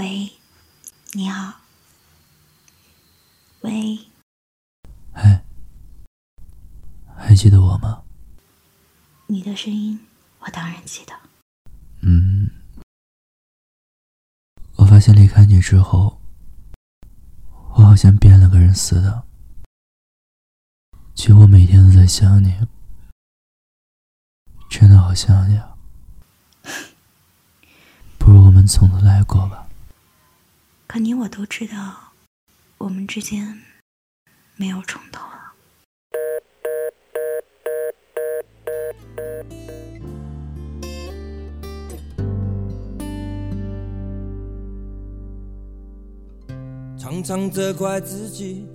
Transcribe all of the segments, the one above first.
喂，你好。喂，嗨，还记得我吗？你的声音我当然记得。嗯，我发现离开你之后，我好像变了个人似的。其实我每天都在想你，真的好想你啊！不如我们从头来过吧。可你我都知道。我们之间没有重头了。常常责怪自己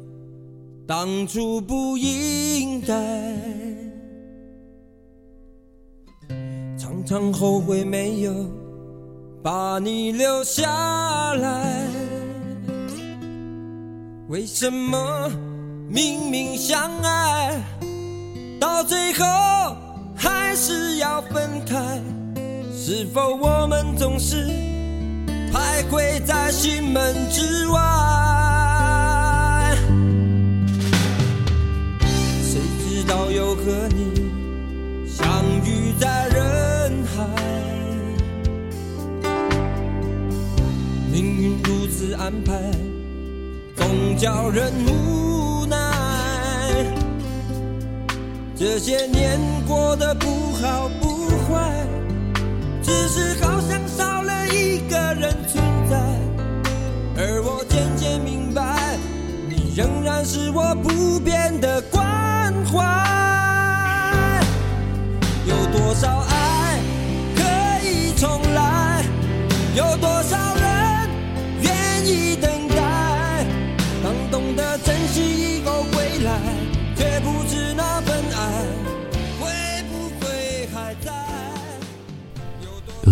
当初不应该，常常后悔没有把你留下来。为什么明明相爱，到最后还是要分开？是否我们总是徘徊在心门之外？叫人无奈，这些年过得不好不坏，只是好像少了一个人存在。而我渐渐明白，你仍然是我不变的关怀。有多少爱可以重来？有多少？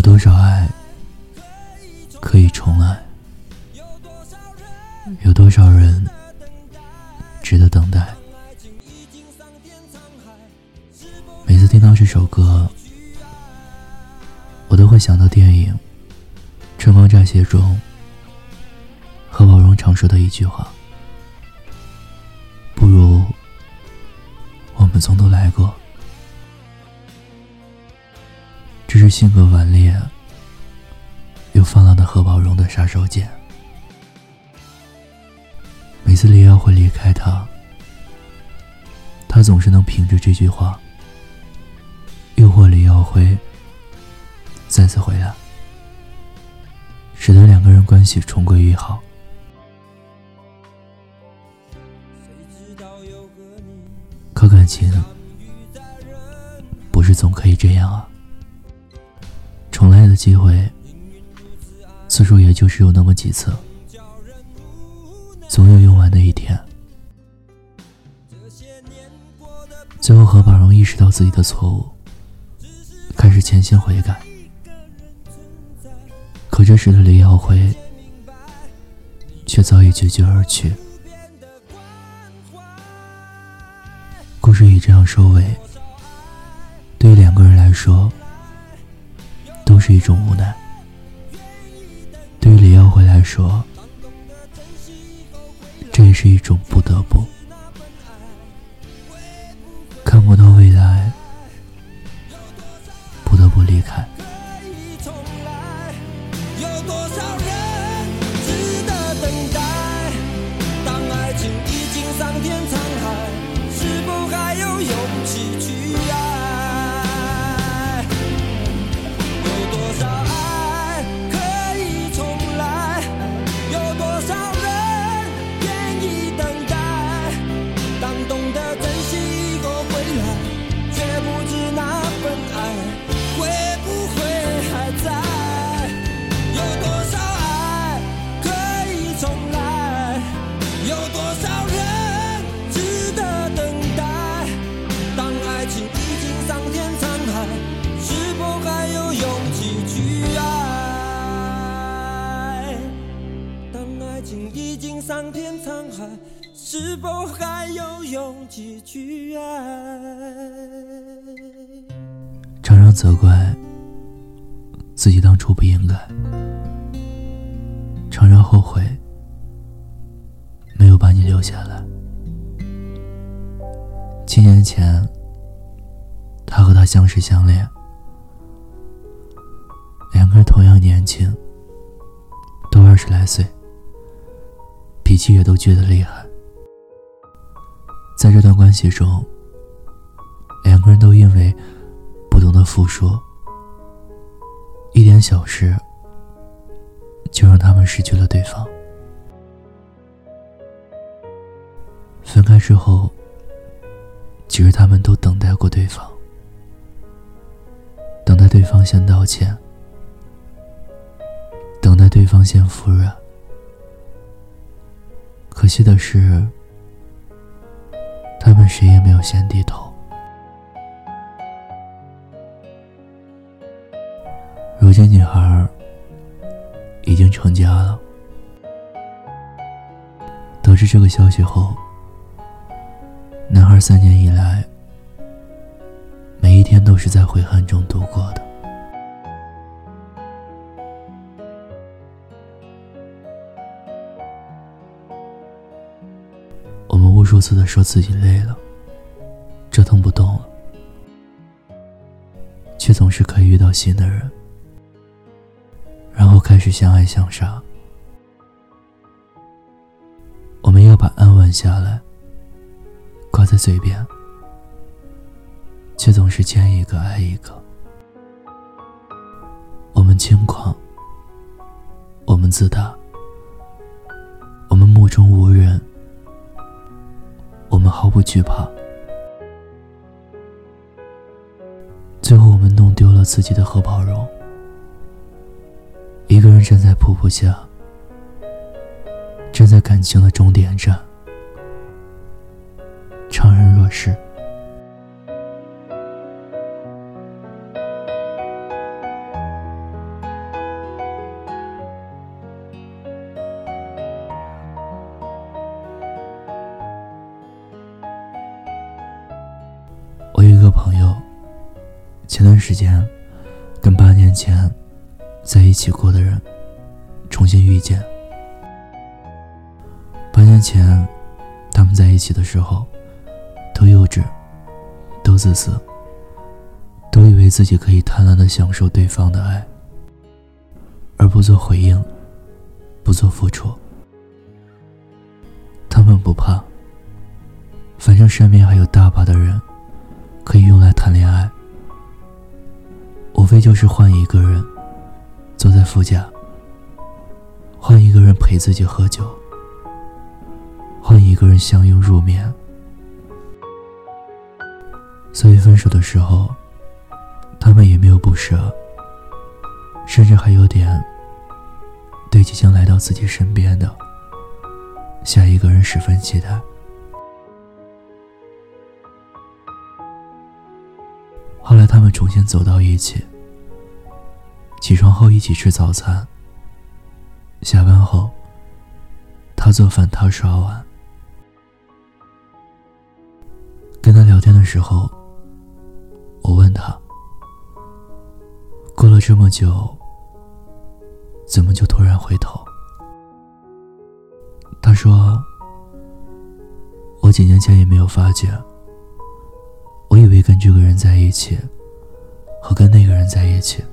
多少爱可以重来？有多少人值得等待？每次听到这首歌，我都会想到电影《春光乍泄》中何宝荣常说的一句话：“不如我们从头来过。”是性格顽劣又放浪的何宝荣的杀手锏。每次李耀辉离开他，他总是能凭着这句话诱惑李耀辉再次回来，使得两个人关系重归于好。可感情不是总可以这样啊。重来的机会，次数也就是有那么几次，总有用完的一天。最后，何宝荣意识到自己的错误，开始潜心悔改。可这时的李耀辉，却早已决绝而去。故事以这样收尾，对于两个人来说。都是一种无奈。对于李耀辉来说，这也是一种不得不。桑田沧海，是否还有勇气去爱？常常责怪自己当初不应该，常常后悔没有把你留下来。七年前，他和她相识相恋，两个人同样年轻，都二十来岁，脾气也都倔得厉害。在这段关系中，两个人都因为不懂得付出，一点小事就让他们失去了对方。分开之后。其实他们都等待过对方，等待对方先道歉，等待对方先服软。可惜的是，他们谁也没有先低头。如今，女孩已经成家了。得知这个消息后。男孩三年以来，每一天都是在悔恨中度过的。数次的说自己累了，折腾不动了，却总是可以遇到新的人，然后开始相爱相杀。我们要把安稳下来。挂在嘴边，却总是见一个爱一个。我们轻狂，我们自大，我们目中无人，我们毫不惧怕。最后，我们弄丢了自己的荷包容。一个人站在瀑布下，站在感情的终点站。有一个朋友，前段时间跟八年前在一起过的人重新遇见。八年前他们在一起的时候。都幼稚，都自私，都以为自己可以贪婪的享受对方的爱，而不做回应，不做付出。他们不怕，反正身边还有大把的人可以用来谈恋爱，无非就是换一个人坐在副驾，换一个人陪自己喝酒，换一个人相拥入眠。所以分手的时候，他们也没有不舍，甚至还有点对即将来到自己身边的下一个人十分期待。后来他们重新走到一起，起床后一起吃早餐，下班后他做饭，他刷碗，跟他聊天的时候。我问他：“过了这么久，怎么就突然回头？”他说：“我几年前也没有发觉，跟这个人在一起，和跟那个人在一起，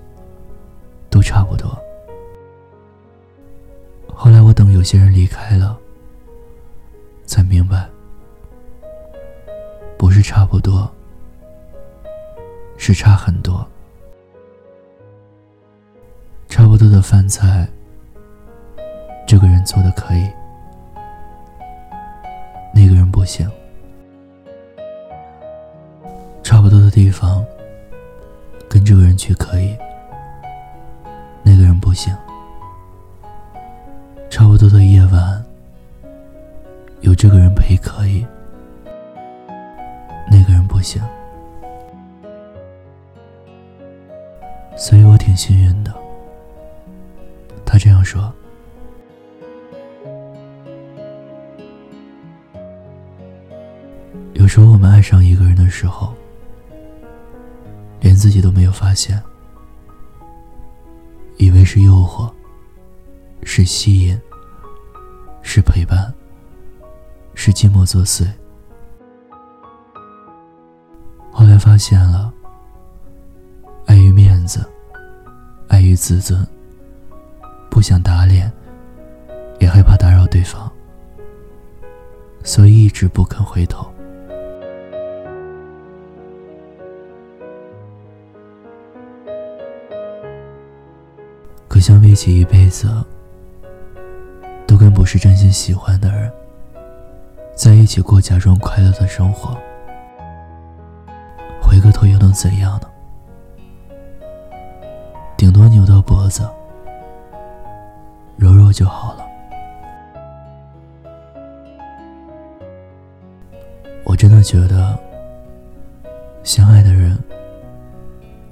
都差不多。后来我等有些人离开了，才明白，不是差不多。”是差很多，差不多的饭菜，这个人做的可以，那个人不行；地方，跟这个人去可以，那个人不行；差不多的夜晚，有这个人陪可以，那个人不行。所以我挺幸运的，他这样说。有时候我们爱上一个人的时候，连自己都没有发现，以为是诱惑，是吸引，是陪伴，是寂寞作祟。后来发现了，碍于面子，碍于自尊，不想打脸，也害怕打扰对方，所以一直不肯回头。相比起一辈子都跟不是真心喜欢的人在一起过假装快乐的生活，回个头又能怎样呢？顶多扭到脖子，揉揉就好了。我真的觉得，相爱的人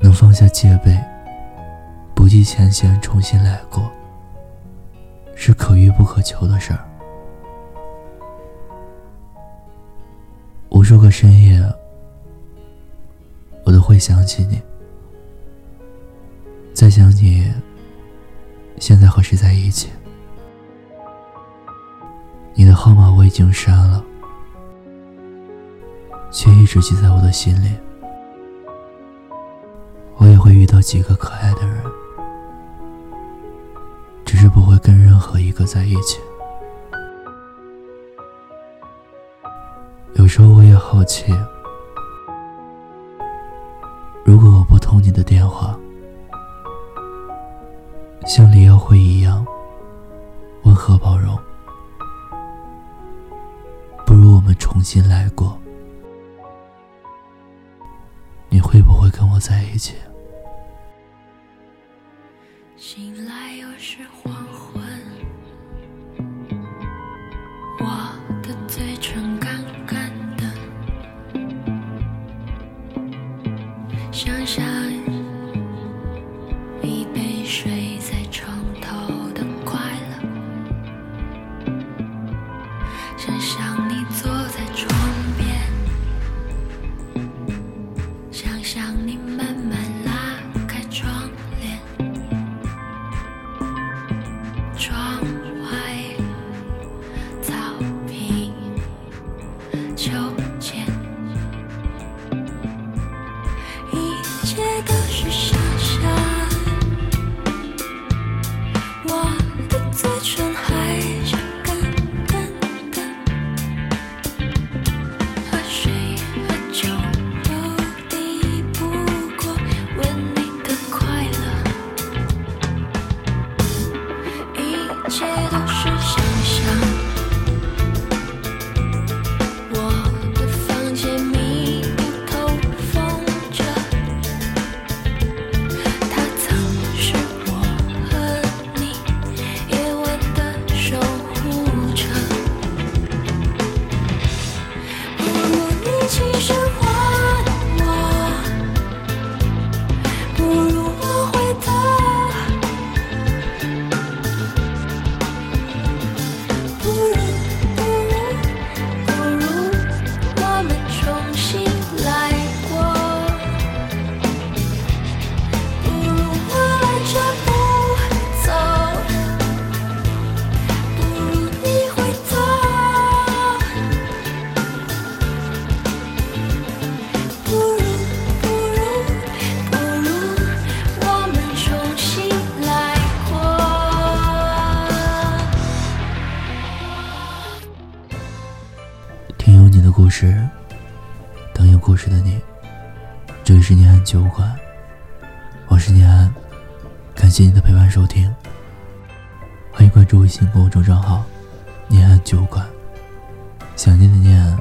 能放下戒备。不计前嫌，重新来过，是可遇不可求的事儿。无数个深夜，我都会想起你，在想你现在和谁在一起。你的号码我已经删了，却一直记在我的心里。我也会遇到几个可爱的人。不会跟任何一个在一起。有时候我也好奇，如果我不通你的电话，像李耀辉一样温和包容，不如我们重新来过，你会不会跟我在一起？醒来又是黄昏，我的嘴唇干干的，想想谢你的陪伴收听。欢迎关注微信公众账号“念安酒馆”，想念的念，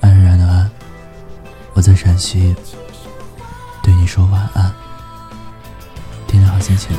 安然的安。我在陕西，对你说晚安，天天好心情。